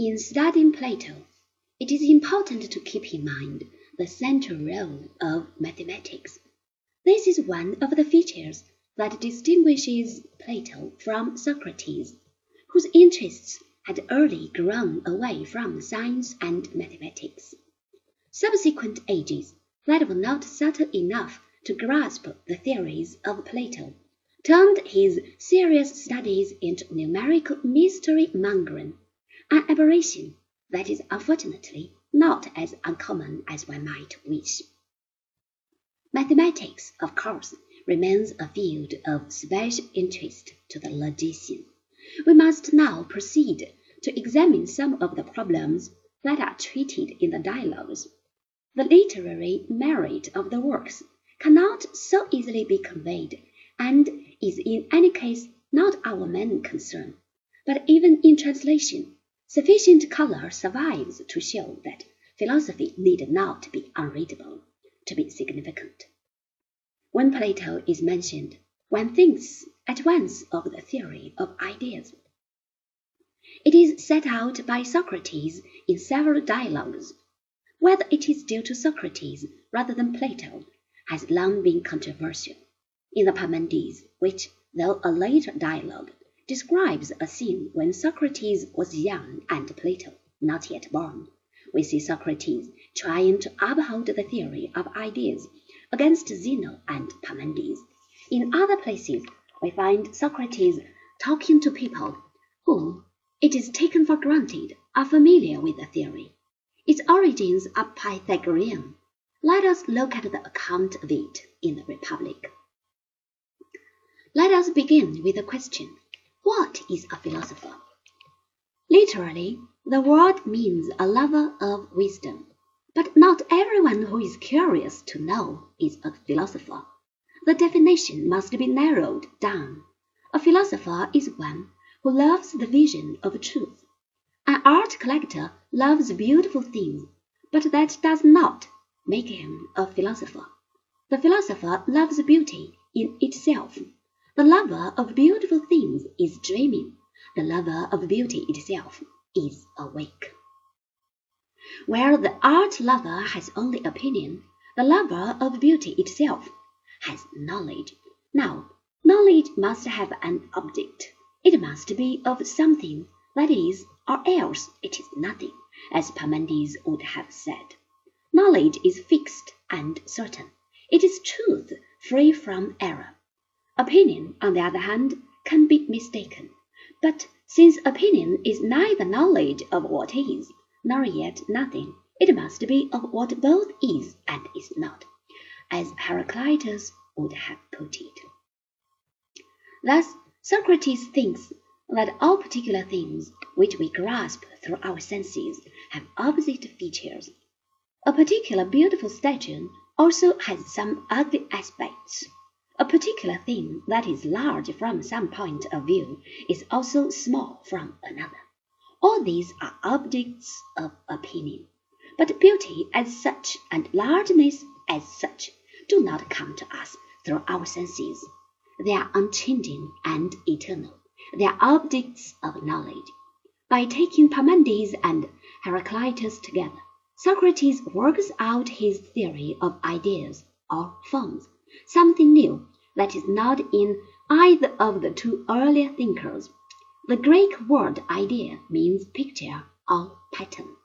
In studying Plato, it is important to keep in mind the central role of mathematics. This is one of the features that distinguishes Plato from Socrates, whose interests had early grown away from science and mathematics. Subsequent ages that were not subtle enough to grasp the theories of Plato turned his serious studies into numerical mystery mongering, an aberration that is unfortunately not as uncommon as one might wish. Mathematics, of course, remains a field of special interest to the logician. We must now proceed to examine some of the problems that are treated in the dialogues. The literary merit of the works cannot so easily be conveyed, and is in any case not our main concern. But even in translation, sufficient color survives to show that philosophy need not be unreadable to be significant. When Plato is mentioned, one thinks at once of the theory of ideas. It is set out by Socrates in several dialogues. Whether it is due to Socrates rather than Plato has long been controversial. In the Parmenides, which, though a later dialogue, describes a scene when Socrates was young and Plato not yet born, we see Socrates trying to uphold the theory of ideas against Zeno and Parmenides. In other places, we find Socrates talking to people who, it is taken for granted, are familiar with the theory. Its origins are Pythagorean. Let us look at the account of it in the Republic. Let us begin with the question What is a philosopher? Literally, the word means a lover of wisdom. But not everyone who is curious to know is a philosopher. The definition must be narrowed down. A philosopher is one who loves the vision of truth. An art collector loves beautiful things, but that does not make him a philosopher. The philosopher loves beauty in itself. The lover of beautiful things is dreaming. The lover of beauty itself is awake. Where the art lover has only opinion, the lover of beauty itself has knowledge. Now, knowledge must have an object. It must be of something, that is, or else it is nothing, as Parmenides would have said. Knowledge is fixed and certain. It is truth free from error. Opinion, on the other hand, can be mistaken. But since opinion is neither knowledge of what is, nor yet nothing. It must be of what both is and is not, as Heraclitus would have put it. Thus, Socrates thinks that all particular things which we grasp through our senses have opposite features. A particular beautiful statue also has some ugly aspects. A particular thing that is large from some point of view is also small from another. All these are objects of opinion. But beauty as such and largeness as such do not come to us through our senses. They are unchanging and eternal. They are objects of knowledge. By taking Parmenides and Heraclitus together, Socrates works out his theory of ideas or forms, something new that is not in either of the two earlier thinkers. The Greek word idea means picture or pattern.